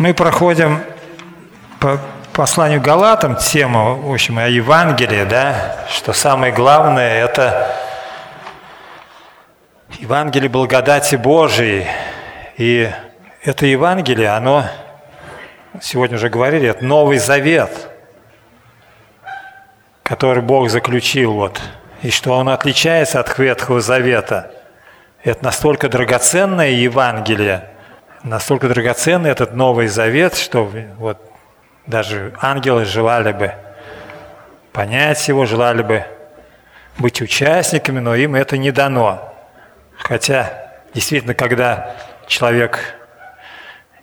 Мы проходим по посланию Галатам тему, в общем, о Евангелии, да, что самое главное – это Евангелие благодати Божией. И это Евангелие, оно, сегодня уже говорили, это Новый Завет, который Бог заключил, вот, и что он отличается от Ветхого Завета. Это настолько драгоценное Евангелие – настолько драгоценный этот Новый Завет, что вот даже ангелы желали бы понять его, желали бы быть участниками, но им это не дано. Хотя, действительно, когда человек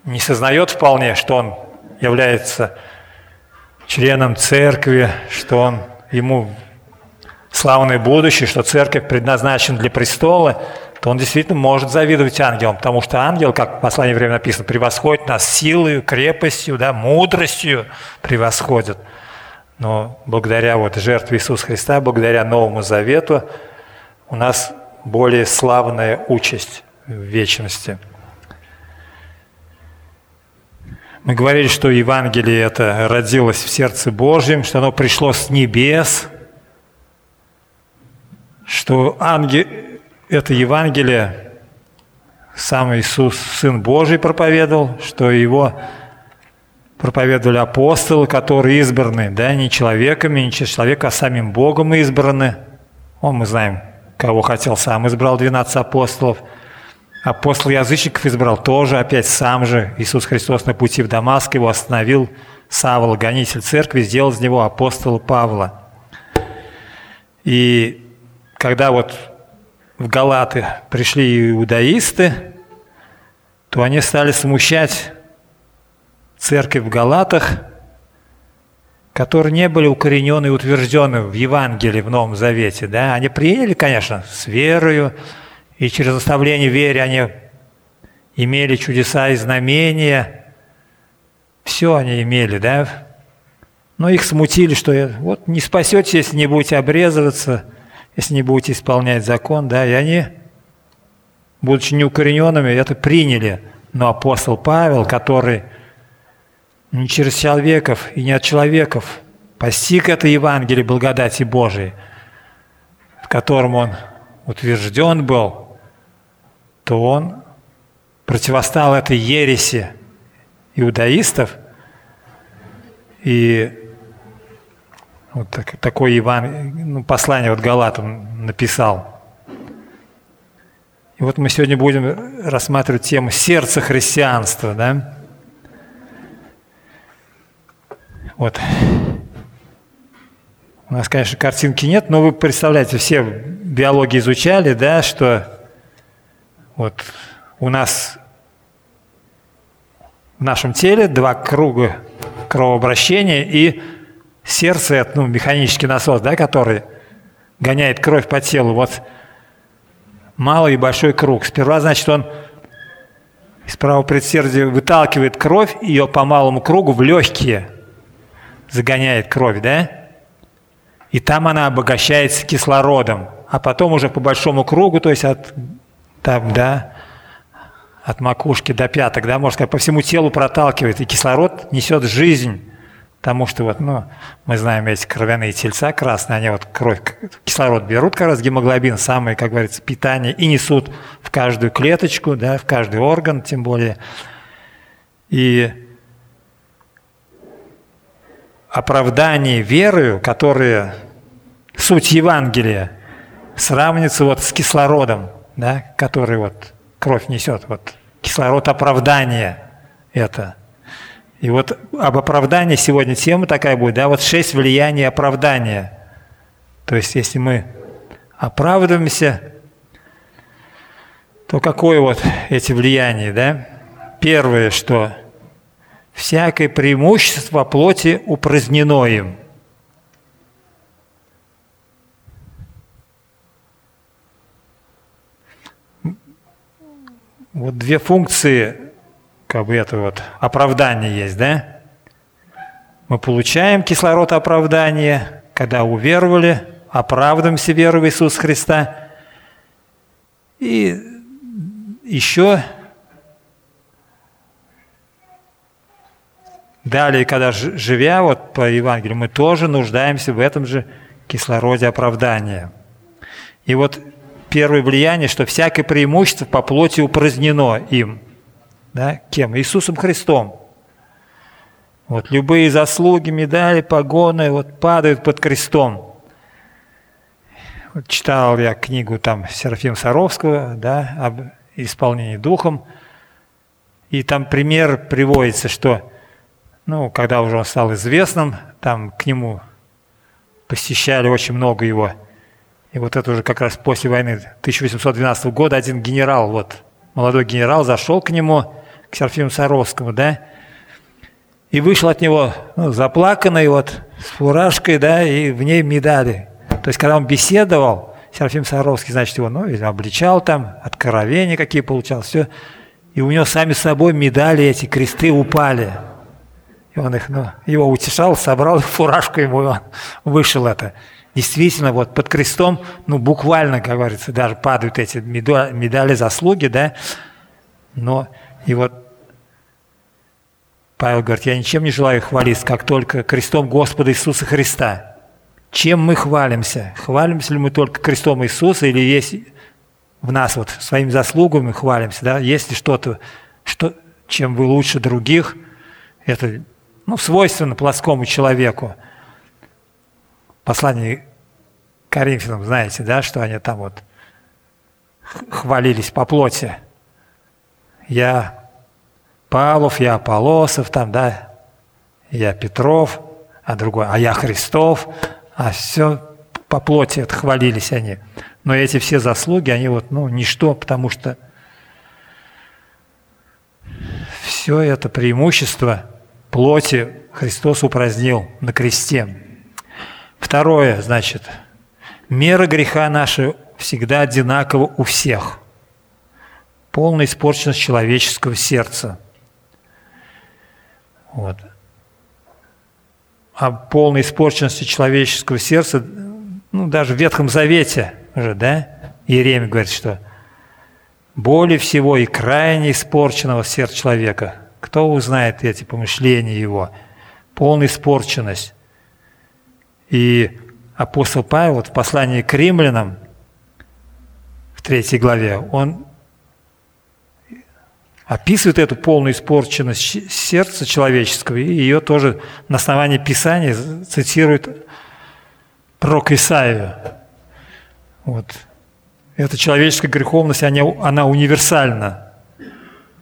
не сознает вполне, что он является членом церкви, что он ему славное будущее, что церковь предназначена для престола, то он действительно может завидовать ангелам, потому что ангел, как в последнее время написано, превосходит нас силой, крепостью, да, мудростью превосходит. Но благодаря вот жертве Иисуса Христа, благодаря Новому Завету, у нас более славная участь в вечности. Мы говорили, что Евангелие это родилось в сердце Божьем, что оно пришло с небес, что ангел, это Евангелие сам Иисус, Сын Божий, проповедовал, что его проповедовали апостолы, которые избраны, да, не человеками, не через человека, а самим Богом избраны. Он, мы знаем, кого хотел, сам избрал 12 апостолов. Апостол язычников избрал тоже, опять сам же. Иисус Христос на пути в Дамаск его остановил. Савол, гонитель церкви, сделал из него апостола Павла. И когда вот в Галаты пришли иудаисты, то они стали смущать церковь в Галатах, которые не были укоренены и утверждены в Евангелии, в Новом Завете. Да? Они приняли, конечно, с верою, и через оставление веры они имели чудеса и знамения. Все они имели, да? Но их смутили, что вот не спасетесь, если не будете обрезываться – если не будете исполнять закон, да, и они, будучи неукорененными, это приняли. Но апостол Павел, который не через человеков и не от человеков постиг это Евангелие благодати Божией, в котором он утвержден был, то он противостал этой ереси иудаистов и вот так, такое Иван, ну, послание вот Галатам написал. И вот мы сегодня будем рассматривать тему сердца христианства, да? Вот. У нас, конечно, картинки нет, но вы представляете, все биологии изучали, да, что вот у нас в нашем теле два круга кровообращения и сердце, ну, механический насос, да, который гоняет кровь по телу, вот малый и большой круг. Сперва, значит, он из правого предсердия выталкивает кровь, ее по малому кругу в легкие загоняет кровь, да? И там она обогащается кислородом, а потом уже по большому кругу, то есть от, там, да, от макушки до пяток, да, можно сказать, по всему телу проталкивает, и кислород несет жизнь Потому что вот, ну, мы знаем эти кровяные тельца красные, они вот кровь, кислород берут как раз гемоглобин, самое, как говорится, питание, и несут в каждую клеточку, да, в каждый орган тем более. И оправдание верою, которое суть Евангелия, сравнится вот с кислородом, да, который вот кровь несет, вот кислород оправдания это – и вот об оправдании сегодня тема такая будет, да, вот шесть влияний оправдания. То есть, если мы оправдываемся, то какое вот эти влияния, да? Первое, что всякое преимущество плоти упразднено им. Вот две функции как бы это вот оправдание есть, да? Мы получаем кислород оправдания, когда уверовали, оправдываемся верой в Иисуса Христа. И еще далее, когда живя вот по Евангелию, мы тоже нуждаемся в этом же кислороде оправдания. И вот первое влияние, что всякое преимущество по плоти упразднено им. Да? Кем? Иисусом Христом. Вот любые заслуги, медали, погоны вот падают под крестом. Вот читал я книгу там Серафима Саровского, да, об исполнении духом, и там пример приводится, что, ну, когда уже он стал известным, там к нему посещали очень много его. И вот это уже как раз после войны 1812 года один генерал, вот молодой генерал зашел к нему, к Серафиму Саровскому, да, и вышел от него ну, заплаканный вот с фуражкой, да, и в ней медали. То есть, когда он беседовал, Серафим Саровский, значит, его, ну, обличал там, откровения какие получал, все. И у него сами собой медали эти, кресты упали. И он их, ну, его утешал, собрал фуражку ему, он вышел это. Действительно, вот под крестом, ну, буквально, как говорится, даже падают эти медали заслуги, да. Но, и вот Павел говорит, я ничем не желаю хвалиться, как только крестом Господа Иисуса Христа. Чем мы хвалимся? Хвалимся ли мы только крестом Иисуса или есть в нас вот своими заслугами хвалимся, да? Есть ли что-то, что, чем вы лучше других? Это ну, свойственно плоскому человеку. Послание Коринфянам, знаете, да, что они там вот хвалились по плоти. Я Павлов, я Полосов, там, да, я Петров, а другой, а я Христов, а все по плоти отхвалились они. Но эти все заслуги, они вот, ну, ничто, потому что все это преимущество плоти Христос упразднил на кресте. Второе, значит, мера греха наша всегда одинакова у всех. Полная испорченность человеческого сердца – вот. О полной испорченности человеческого сердца, ну, даже в Ветхом Завете уже, да, Иеремия говорит, что более всего и крайне испорченного сердца человека. Кто узнает эти помышления его? Полная испорченность. И апостол Павел вот в послании к римлянам в третьей главе, он описывает эту полную испорченность сердца человеческого, и ее тоже на основании Писания цитирует пророк Исаию. Вот. Эта человеческая греховность, она, она универсальна,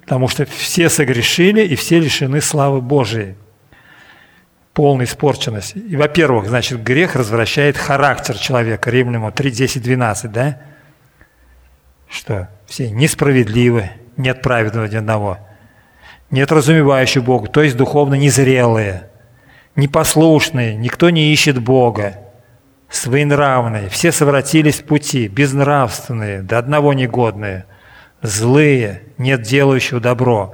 потому что все согрешили и все лишены славы Божией. Полная испорченность. И, во-первых, значит, грех развращает характер человека. Римлянам 3, 10, 12, да? Что все несправедливы, нет праведного ни одного. Нет разумевающих Бога, то есть духовно незрелые, непослушные, никто не ищет Бога, своенравные, все совратились в пути, безнравственные, до одного негодные, злые, нет делающего добро.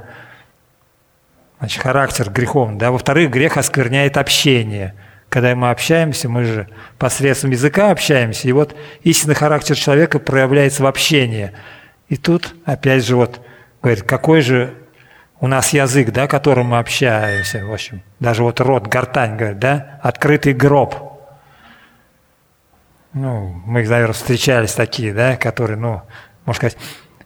Значит, характер греховный. Да? Во-вторых, грех оскверняет общение. Когда мы общаемся, мы же посредством языка общаемся, и вот истинный характер человека проявляется в общении. И тут, опять же, вот Говорит, какой же у нас язык, да, которым мы общаемся, в общем, даже вот рот, гортань, говорит, да, открытый гроб. Ну, мы, наверное, встречались такие, да, которые, ну, можно сказать,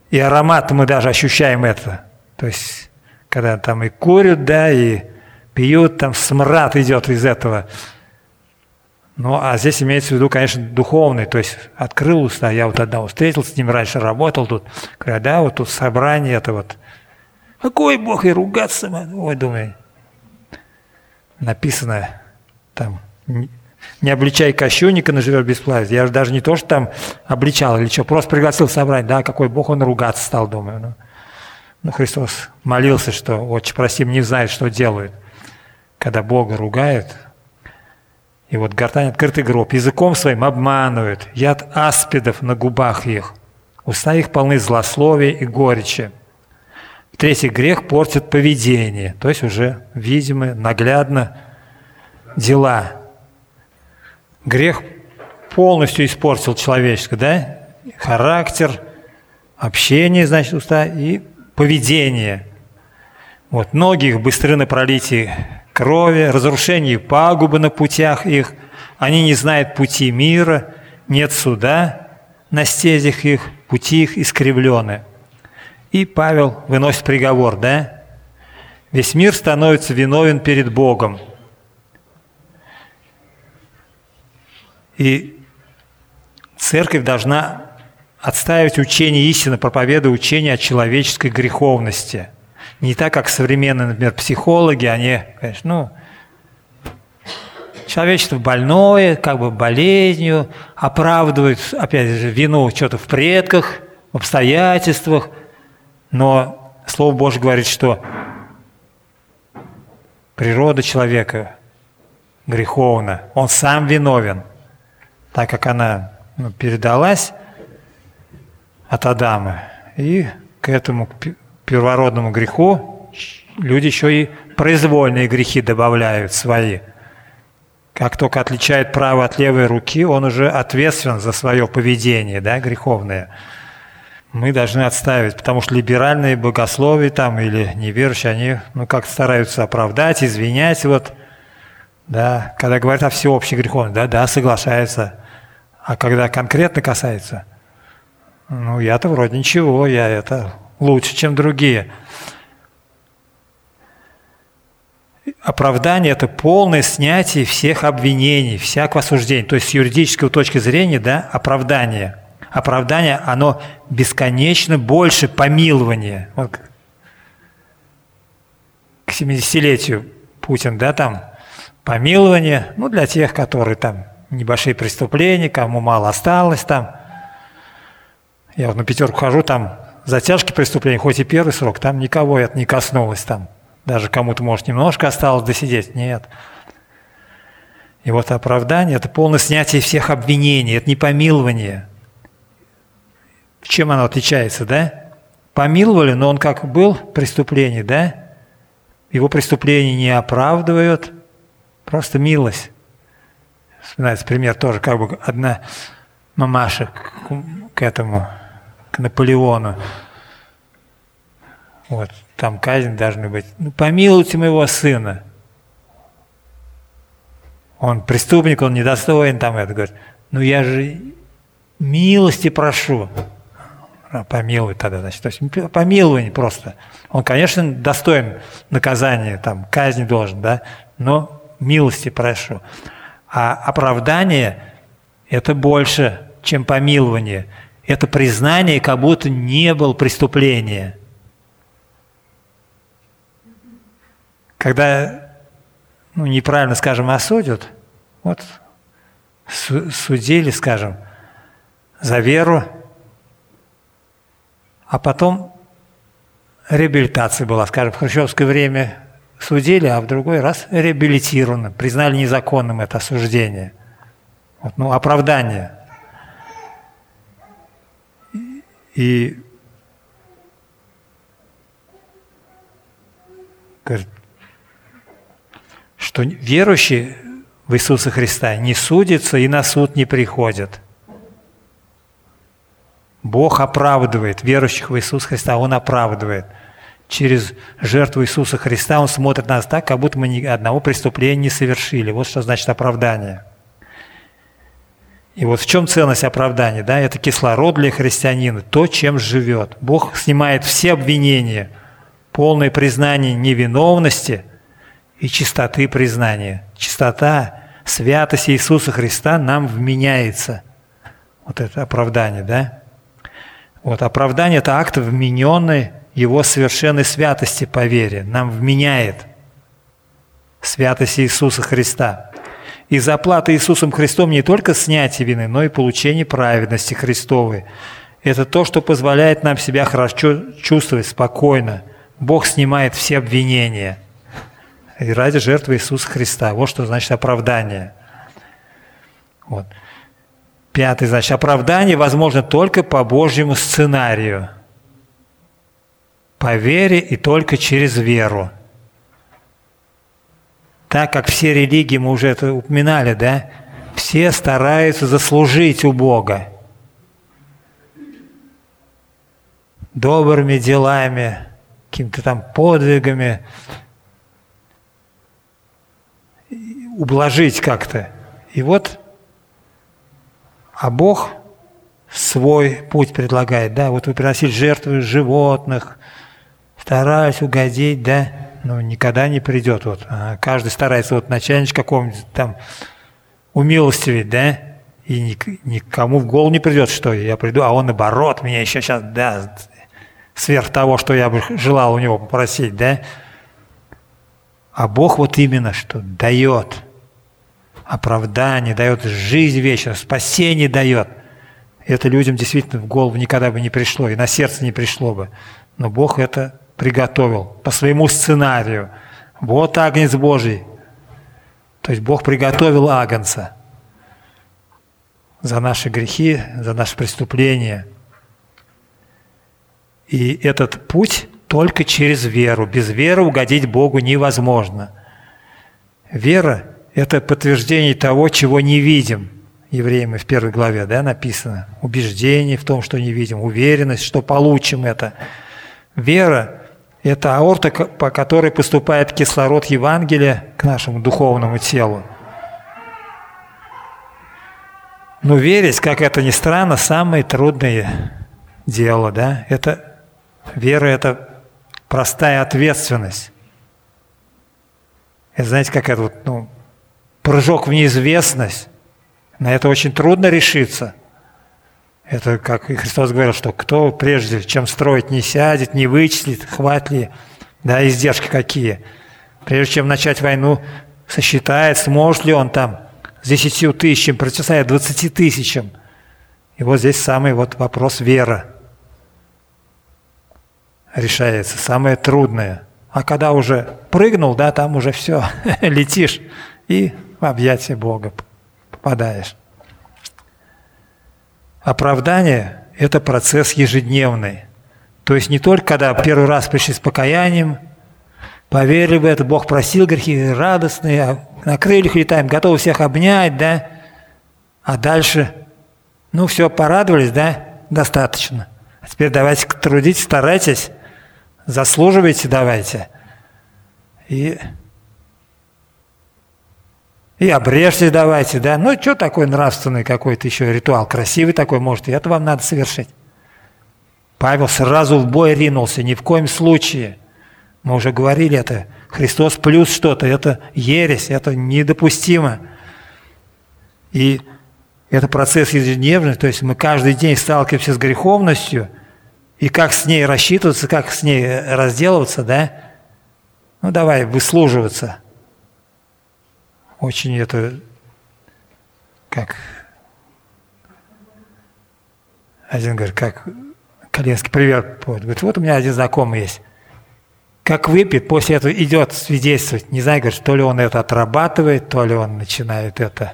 и аромат мы даже ощущаем это. То есть, когда там и курят, да, и пьют, там смрад идет из этого. Ну, а здесь имеется в виду, конечно, духовный, то есть открыл уста, я вот одного встретил, с ним раньше работал тут, говорю, да, вот тут собрание это вот, какой Бог и ругаться, ой, думаю, написано там, не обличай кощунника, на живет бесплатно. Я же даже не то, что там обличал или что, просто пригласил собрать, да, какой Бог, он ругаться стал, думаю. Ну, ну Христос молился, что, отче, прости, не знает, что делают. Когда Бога ругают, и вот гортань открытый гроб, языком своим обманывают, яд аспидов на губах их, уста их полны злословия и горечи. Третий грех портит поведение, то есть уже видимо, наглядно дела. Грех полностью испортил человеческое, да? Характер, общение, значит, уста и поведение. Вот ноги их быстры на пролитии крови, разрушение пагубы на путях их. Они не знают пути мира, нет суда на стезях их, пути их искривлены. И Павел выносит приговор, да? Весь мир становится виновен перед Богом. И церковь должна отстаивать учение истины, проповедуя учение о человеческой греховности. Не так, как современные, например, психологи, они, конечно, ну, человечество больное, как бы болезнью, оправдывают, опять же, вину что-то в предках, в обстоятельствах, но Слово Божье говорит, что природа человека греховна, он сам виновен, так как она ну, передалась от Адама. И к этому первородному греху люди еще и произвольные грехи добавляют свои. Как только отличает право от левой руки, он уже ответственен за свое поведение, да, греховное. Мы должны отставить, потому что либеральные богословия там или неверующие, они ну, как стараются оправдать, извинять, вот, да, когда говорят о всеобщей греховности, да, да, соглашаются. А когда конкретно касается, ну, я-то вроде ничего, я это лучше, чем другие. Оправдание – это полное снятие всех обвинений, всякого осуждения. То есть с юридической точки зрения, да, оправдание. Оправдание, оно бесконечно больше помилования. Вот к 70-летию Путин, да, там, помилование, ну, для тех, которые там небольшие преступления, кому мало осталось там. Я вот на пятерку хожу, там затяжки преступлений, хоть и первый срок, там никого это не коснулось там. Даже кому-то, может, немножко осталось досидеть. Нет. И вот оправдание – это полное снятие всех обвинений, это не помилование. Чем оно отличается, да? Помиловали, но он как был преступление, да? Его преступление не оправдывают, просто милость. Вспоминается пример тоже, как бы одна мамаша к, к этому, к Наполеону. Вот, там казнь должны быть. Ну, помилуйте моего сына. Он преступник, он недостоин, там это говорит. Ну я же милости прошу. А, помилуй тогда, значит. То есть помилуй просто. Он, конечно, достоин наказания, там, казни должен, да, но милости прошу. А оправдание – это больше, чем помилование. Это признание, как будто не было преступления. Когда ну, неправильно, скажем, осудят, вот судили, скажем, за веру, а потом реабилитация была, скажем, в хрущевское время судили, а в другой раз реабилитировано, признали незаконным это осуждение. Вот, ну, оправдание. И говорит, что верующие в Иисуса Христа не судятся и на суд не приходят. Бог оправдывает верующих в Иисуса Христа, Он оправдывает – через жертву Иисуса Христа Он смотрит на нас так, как будто мы ни одного преступления не совершили. Вот что значит оправдание. И вот в чем ценность оправдания? Да? Это кислород для христианина, то, чем живет. Бог снимает все обвинения, полное признание невиновности и чистоты признания. Чистота, святость Иисуса Христа нам вменяется. Вот это оправдание, да? Вот оправдание – это акт вмененный его совершенной святости по вере, нам вменяет святость Иисуса Христа. И заплата Иисусом Христом не только снятие вины, но и получение праведности Христовой. Это то, что позволяет нам себя хорошо чувствовать спокойно. Бог снимает все обвинения. И ради жертвы Иисуса Христа. Вот что значит оправдание. Вот. Пятый, значит, оправдание возможно только по Божьему сценарию – по вере и только через веру. Так как все религии, мы уже это упоминали, да, все стараются заслужить у Бога. Добрыми делами, какими-то там подвигами. ублажить как-то. И вот, а Бог свой путь предлагает, да, вот вы приносили жертвы животных, стараюсь угодить, да, но никогда не придет. Вот. А каждый старается вот начальник какого-нибудь там умилостивить, да, и никому в голову не придет, что я приду, а он наоборот меня еще сейчас даст сверх того, что я бы желал у него попросить, да. А Бог вот именно что дает оправдание, дает жизнь вечную, спасение дает. Это людям действительно в голову никогда бы не пришло, и на сердце не пришло бы. Но Бог это приготовил по своему сценарию. Вот Агнец Божий. То есть Бог приготовил Агнца за наши грехи, за наши преступления. И этот путь только через веру. Без веры угодить Богу невозможно. Вера – это подтверждение того, чего не видим. Евреям в первой главе да, написано. Убеждение в том, что не видим, уверенность, что получим это. Вера это аорта, по которой поступает кислород Евангелия к нашему духовному телу. Но верить, как это ни странно, самое трудное дело, да? Это вера – это простая ответственность. Это, знаете, как это вот, ну, прыжок в неизвестность. На это очень трудно решиться – это как и Христос говорил, что кто прежде чем строить не сядет, не вычислит, хватит ли, да, издержки какие. Прежде чем начать войну, сосчитает, сможет ли он там с 10 тысячами противостоять 20 тысячам. И вот здесь самый вот вопрос вера решается, самое трудное. А когда уже прыгнул, да, там уже все, летишь и в объятия Бога попадаешь. Оправдание – это процесс ежедневный. То есть не только когда первый раз пришли с покаянием, поверили в это, Бог просил грехи, радостные, а на крыльях летаем, готовы всех обнять, да, а дальше, ну все, порадовались, да, достаточно. А теперь давайте трудитесь, старайтесь, заслуживайте давайте. И и обрежьте давайте, да. Ну, что такой нравственный какой-то еще ритуал, красивый такой, может, и это вам надо совершить. Павел сразу в бой ринулся, ни в коем случае. Мы уже говорили это. Христос плюс что-то, это ересь, это недопустимо. И это процесс ежедневный, то есть мы каждый день сталкиваемся с греховностью, и как с ней рассчитываться, как с ней разделываться, да? Ну, давай выслуживаться – очень это, как один говорит, как Коленский привет Говорит, вот у меня один знакомый есть. Как выпьет, после этого идет свидетельствовать. Не знаю, говорит, то ли он это отрабатывает, то ли он начинает это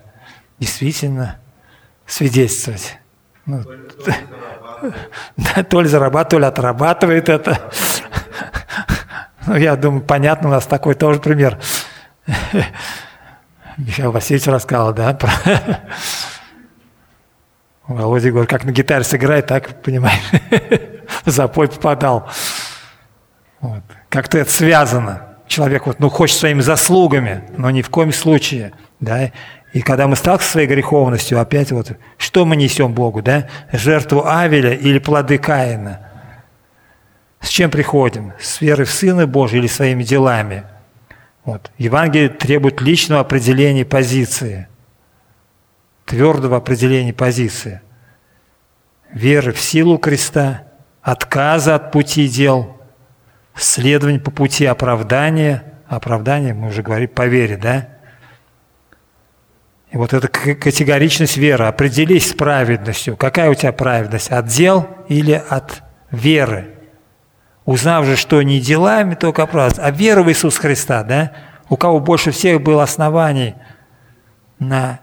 действительно свидетельствовать. Ну, да, то ли зарабатывает, то ли отрабатывает это. Ну, я думаю, понятно, у нас такой тоже пример. Михаил Васильевич рассказал, да, про... Володя говорит, как на гитаре сыграет, так, понимаешь, запой попадал. Вот. Как-то это связано. Человек вот, ну, хочет своими заслугами, но ни в коем случае, да. И когда мы сталкиваемся со своей греховностью, опять вот, что мы несем Богу, да? Жертву Авеля или плоды Каина? С чем приходим? С верой в Сына Божия или своими делами? Вот. Евангелие требует личного определения позиции, твердого определения позиции, веры в силу креста, отказа от пути дел, следования по пути оправдания, оправдание, мы уже говорили, по вере, да? И вот эта категоричность веры, определись с праведностью. Какая у тебя праведность? От дел или от веры? Узнав же, что не делами только оправдываться, а верой в Иисуса Христа, да, у кого больше всех было оснований на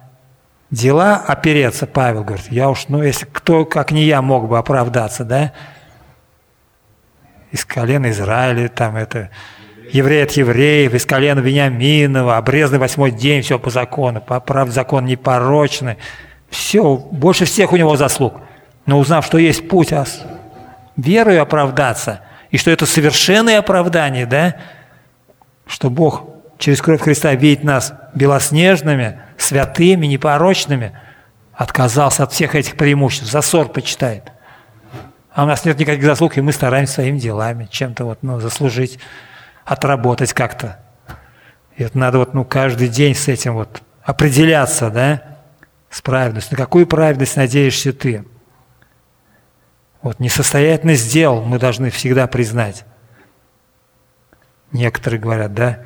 дела опереться, Павел говорит, я уж, ну, если кто, как не я, мог бы оправдаться, да, из колена Израиля, там это, еврей от евреев, из колена Вениаминова, обрезанный восьмой день, все по закону, по правде закон непорочный, все, больше всех у него заслуг. Но узнав, что есть путь а верою оправдаться – и что это совершенное оправдание, да, что Бог через кровь Христа видеть нас белоснежными, святыми, непорочными, отказался от всех этих преимуществ, за сорт почитает. А у нас нет никаких заслуг, и мы стараемся своими делами чем-то вот, ну, заслужить, отработать как-то. И это надо вот, ну, каждый день с этим вот определяться, да, с праведностью. На какую праведность надеешься ты? Вот несостоятельность сделал, мы должны всегда признать. Некоторые говорят, да,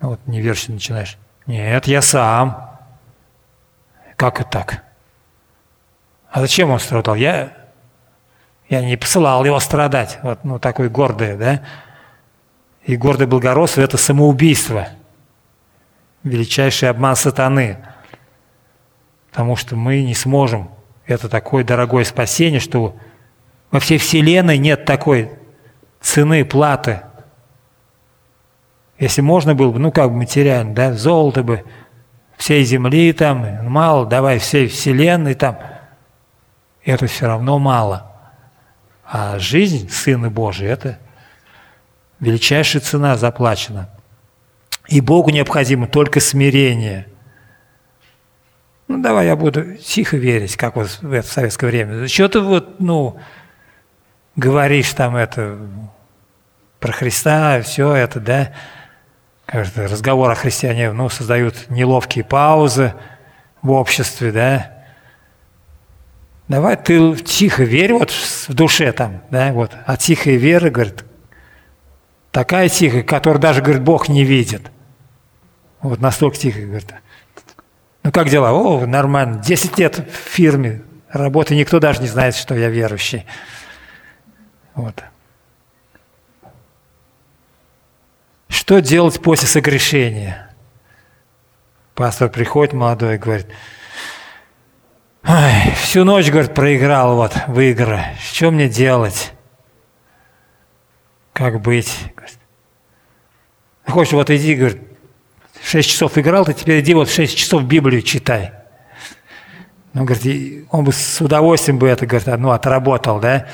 ну вот неверующий начинаешь. Нет, я сам. Как это так? А зачем он страдал? Я, я не посылал его страдать. Вот, ну, такой гордый, да? И гордое благородство – это самоубийство. Величайший обман сатаны. Потому что мы не сможем. Это такое дорогое спасение, что во всей вселенной нет такой цены, платы – если можно было бы, ну как бы материально, да, золото бы, всей земли там, мало, давай всей вселенной там, это все равно мало. А жизнь Сына Божий – это величайшая цена заплачена. И Богу необходимо только смирение. Ну, давай я буду тихо верить, как вот в это советское время. Что ты вот, ну, говоришь там это про Христа, все это, да, разговор о христиане ну, создают неловкие паузы в обществе, да. Давай ты тихо верь вот в душе там, да, вот. А тихая вера, говорит, такая тихая, которую даже, говорит, Бог не видит. Вот настолько тихо, говорит. Ну как дела? О, нормально. Десять лет в фирме работы, никто даже не знает, что я верующий. Вот. Что делать после согрешения? Пастор приходит молодой и говорит, Ой, всю ночь, говорит, проиграл вот в игры. Что мне делать? Как быть? Хочешь, вот иди, говорит, 6 часов играл, ты теперь иди вот 6 часов Библию читай. Ну, говорит, он бы с удовольствием бы это, говорит, ну, отработал, да?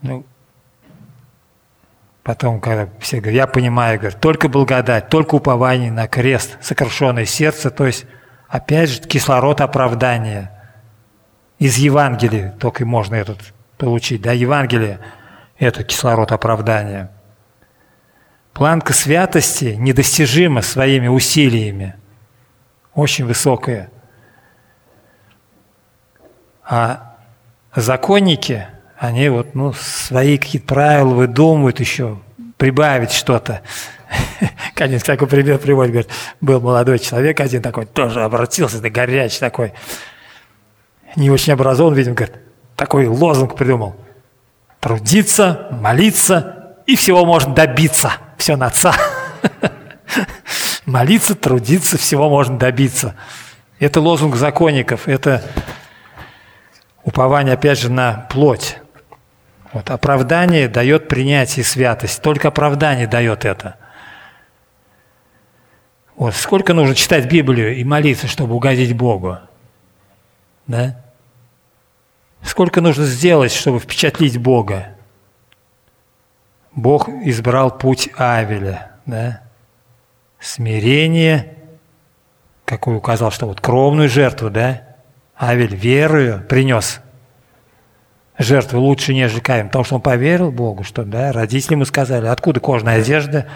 Ну, Потом, когда все говорят, я понимаю, говорят, только благодать, только упование на крест, сокрушенное сердце, то есть, опять же, кислород оправдания. Из Евангелия только можно этот получить, да, Евангелие – это кислород оправдания. Планка святости недостижима своими усилиями, очень высокая. А законники – они вот, ну, свои какие-то правила выдумывают еще, прибавить что-то. Конечно, такой пример приводит, говорит, был молодой человек один такой, тоже обратился, да горячий такой, не очень образован, видимо, говорит, такой лозунг придумал. Трудиться, молиться, и всего можно добиться. Все на отца. Молиться, трудиться, всего можно добиться. Это лозунг законников, это упование, опять же, на плоть. Вот, оправдание дает принятие святость. Только оправдание дает это. Вот, сколько нужно читать Библию и молиться, чтобы угодить Богу? Да? Сколько нужно сделать, чтобы впечатлить Бога? Бог избрал путь Авеля, да? Смирение, какой указал, что вот кровную жертву, да? Авель верою принес жертвы лучше, нежели Каин, потому что он поверил Богу, что да, родители ему сказали, откуда кожная одежда,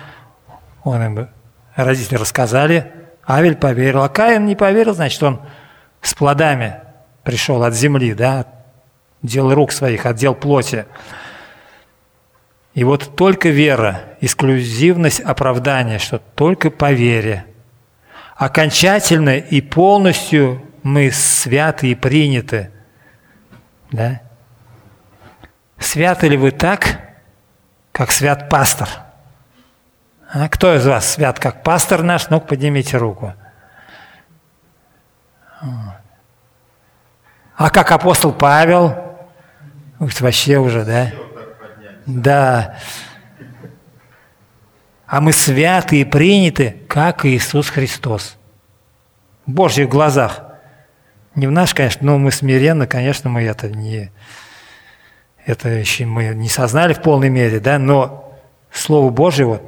он им, родители рассказали, Авель поверил, а Каин не поверил, значит, он с плодами пришел от земли, да, дел рук своих, отдел плоти. И вот только вера, эксклюзивность оправдания, что только по вере. Окончательно и полностью мы святы и приняты. Да? Святы ли вы так, как свят пастор? А кто из вас свят, как пастор наш? Ну-ка, поднимите руку. А как апостол Павел? Вообще уже, да? Да. А мы святы и приняты, как Иисус Христос. В Божьих глазах. Не в наш, конечно, но мы смиренно, конечно, мы это не, это еще мы не сознали в полной мере, да, но Слово Божье, вот,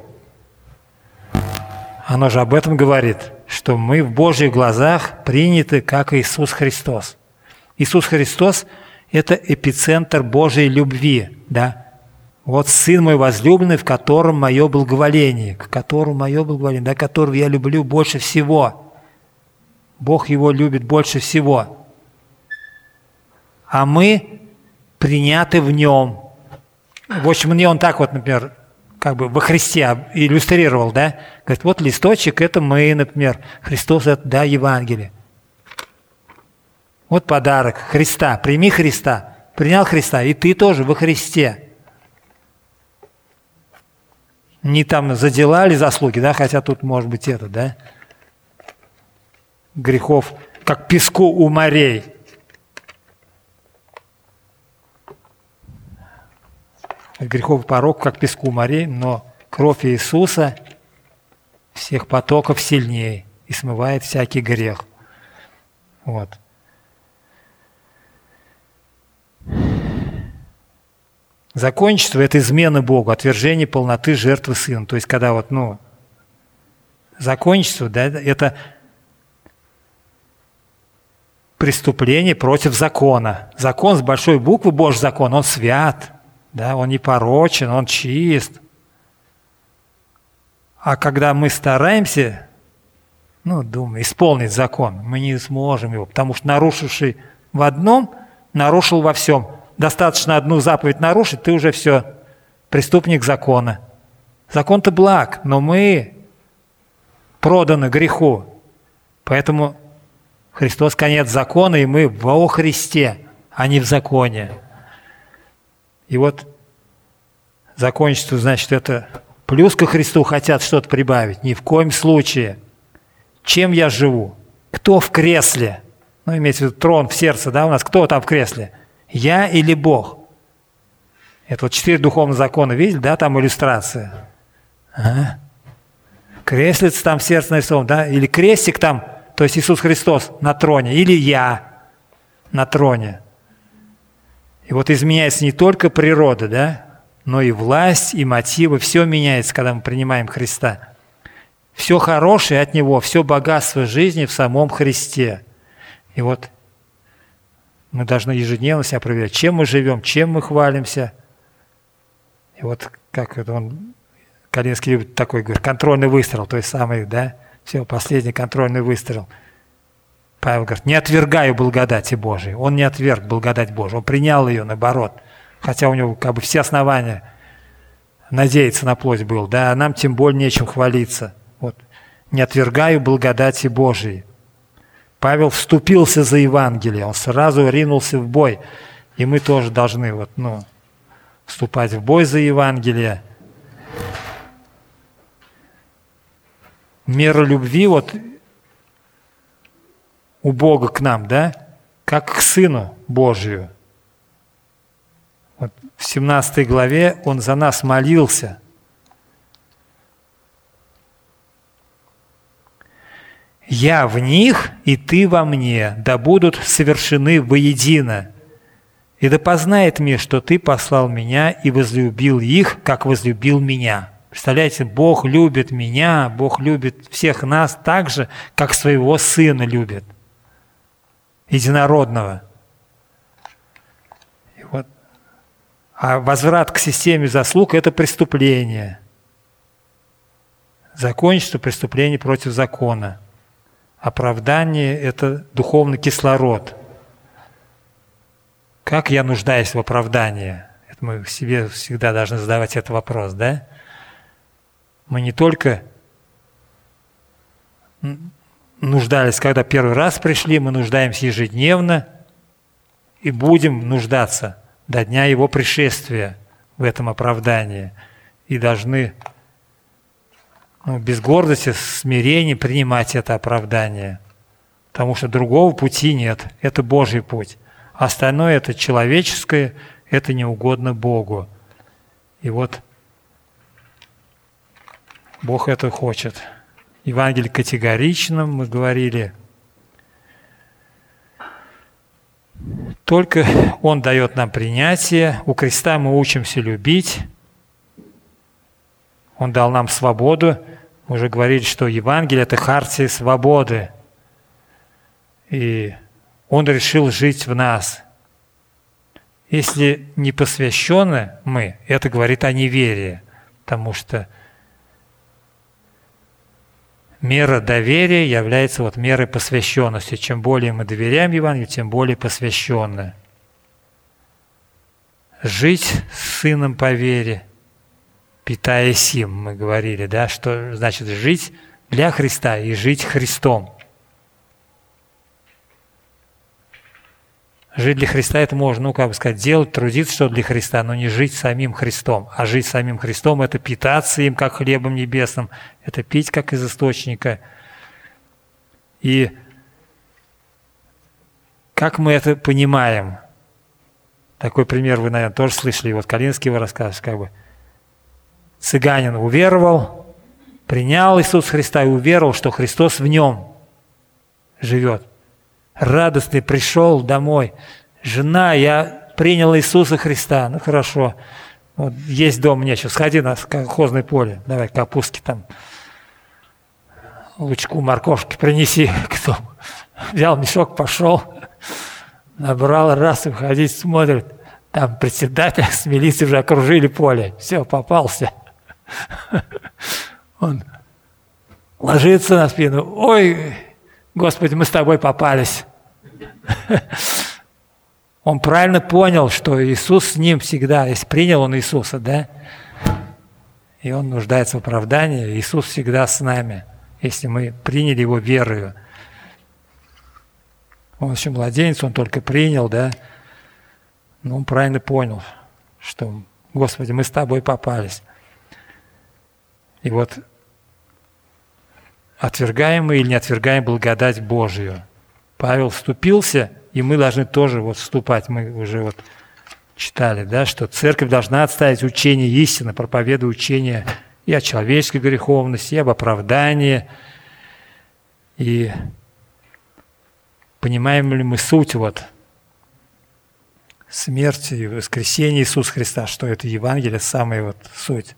Оно же об этом говорит, что мы в Божьих глазах приняты как Иисус Христос. Иисус Христос – это эпицентр Божьей любви, да? Вот Сын мой возлюбленный, в котором мое благоволение, к которому мое благоволение, да, которого я люблю больше всего. Бог его любит больше всего. А мы приняты в нем. В общем, мне он так вот, например, как бы во Христе иллюстрировал, да? Говорит, вот листочек, это мы, например. Христос – это, да, Евангелие. Вот подарок Христа. Прими Христа. Принял Христа, и ты тоже во Христе. Не там за дела или заслуги, да, хотя тут может быть это, да? Грехов, как песку у морей. Греховый порог, как песку морей, но кровь Иисуса всех потоков сильнее и смывает всякий грех. Вот. Закончество – это измена Богу, отвержение полноты жертвы Сына. То есть, когда вот, ну, закончество, да, это преступление против закона. Закон с большой буквы, Божий закон, он свят – да, он не порочен, он чист. А когда мы стараемся, ну, думаю, исполнить закон, мы не сможем его, потому что нарушивший в одном, нарушил во всем. Достаточно одну заповедь нарушить, ты уже все, преступник закона. Закон-то благ, но мы проданы греху. Поэтому Христос конец закона, и мы во Христе, а не в законе. И вот закончится, значит, это плюс ко Христу хотят что-то прибавить. Ни в коем случае. Чем я живу? Кто в кресле? Ну, имеется в виду трон в сердце, да, у нас. Кто там в кресле? Я или Бог? Это вот четыре духовных закона, видели, да, там иллюстрация. Ага. Креслица там сердце нарисован, да? Или крестик там, то есть Иисус Христос на троне, или я на троне. И вот изменяется не только природа, да, но и власть, и мотивы, все меняется, когда мы принимаем Христа. Все хорошее от Него, все богатство жизни в самом Христе. И вот мы должны ежедневно себя проверять, чем мы живем, чем мы хвалимся. И вот как это он, Калинский любит такой, говорит, контрольный выстрел, то есть самый, да, все, последний контрольный выстрел – Павел говорит, не отвергаю благодати Божией. Он не отверг благодать Божию, он принял ее наоборот. Хотя у него как бы все основания надеяться на плоть был, да, нам тем более нечем хвалиться. Вот. Не отвергаю благодати Божией. Павел вступился за Евангелие, он сразу ринулся в бой. И мы тоже должны вот, ну, вступать в бой за Евангелие. Мера любви, вот у Бога к нам, да, как к Сыну Божию. Вот в 17 главе Он за нас молился. «Я в них, и ты во мне, да будут совершены воедино. И да познает мир, что ты послал меня и возлюбил их, как возлюбил меня». Представляете, Бог любит меня, Бог любит всех нас так же, как своего Сына любит – единородного. И вот. А возврат к системе заслуг – это преступление. Закончится преступление против закона. Оправдание – это духовный кислород. Как я нуждаюсь в оправдании? Это мы себе всегда должны задавать этот вопрос, да? Мы не только нуждались, когда первый раз пришли, мы нуждаемся ежедневно и будем нуждаться до дня Его пришествия в этом оправдании. И должны ну, без гордости, смирения принимать это оправдание. Потому что другого пути нет. Это Божий путь. Остальное это человеческое, это неугодно Богу. И вот Бог это хочет. Евангелие категорично, мы говорили. Только Он дает нам принятие. У креста мы учимся любить. Он дал нам свободу Мы уже говорили, что Евангелие – это хартия свободы. И Он решил жить в нас. Если не посвящены мы, это говорит о неверии, потому что мера доверия является вот мерой посвященности. Чем более мы доверяем Евангелию, тем более посвященны. Жить с Сыном по вере – питаясь им, мы говорили, да, что значит жить для Христа и жить Христом. Жить для Христа это можно, ну, как бы сказать, делать, трудиться, что для Христа, но не жить самим Христом. А жить самим Христом – это питаться им, как хлебом небесным, это пить, как из источника. И как мы это понимаем? Такой пример вы, наверное, тоже слышали. Вот Калинский его рассказ, как бы – Цыганин уверовал, принял Иисус Христа и уверовал, что Христос в нем живет. Радостный пришел домой. Жена, я принял Иисуса Христа. Ну хорошо. Вот есть дом сейчас. Сходи на колхозное поле. Давай капустки там. Лучку морковки принеси. Кто? Взял мешок, пошел. Набрал, раз, и ходить, смотрит. Там председатель с милицией уже окружили поле. Все, попался. Он ложится на спину. Ой, Господи, мы с тобой попались. Он правильно понял, что Иисус с ним всегда, если принял он Иисуса, да, и он нуждается в оправдании, Иисус всегда с нами, если мы приняли его верою. Он еще младенец, он только принял, да, но он правильно понял, что, Господи, мы с тобой попались. И вот отвергаем или не отвергаем благодать Божию. Павел вступился, и мы должны тоже вот вступать. Мы уже вот читали, да, что церковь должна отставить учение истины, проповедуя учение и о человеческой греховности, и об оправдании. И понимаем ли мы суть вот смерти и воскресения Иисуса Христа, что это Евангелие, самая вот суть.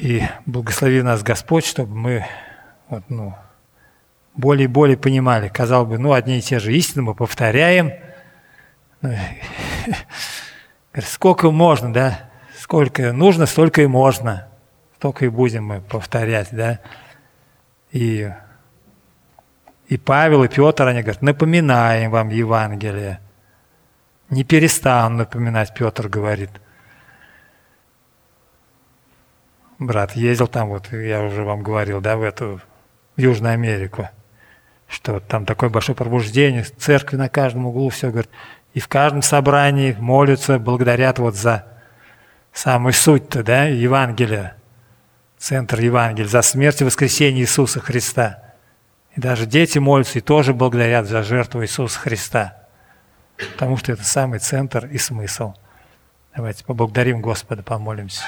И благослови нас Господь, чтобы мы вот, ну, более и более понимали. Казалось бы, ну, одни и те же истины мы повторяем. Ну, сколько можно, да? Сколько нужно, столько и можно. Столько и будем мы повторять, да? И, и Павел, и Петр, они говорят, напоминаем вам Евангелие. Не перестану напоминать, Петр говорит – брат ездил там, вот я уже вам говорил, да, в эту в Южную Америку, что там такое большое пробуждение, церкви на каждом углу, все, говорит, и в каждом собрании молятся, благодарят вот за самую суть-то, да, Евангелия, центр Евангелия, за смерть и воскресение Иисуса Христа. И даже дети молятся и тоже благодарят за жертву Иисуса Христа, потому что это самый центр и смысл. Давайте поблагодарим Господа, помолимся.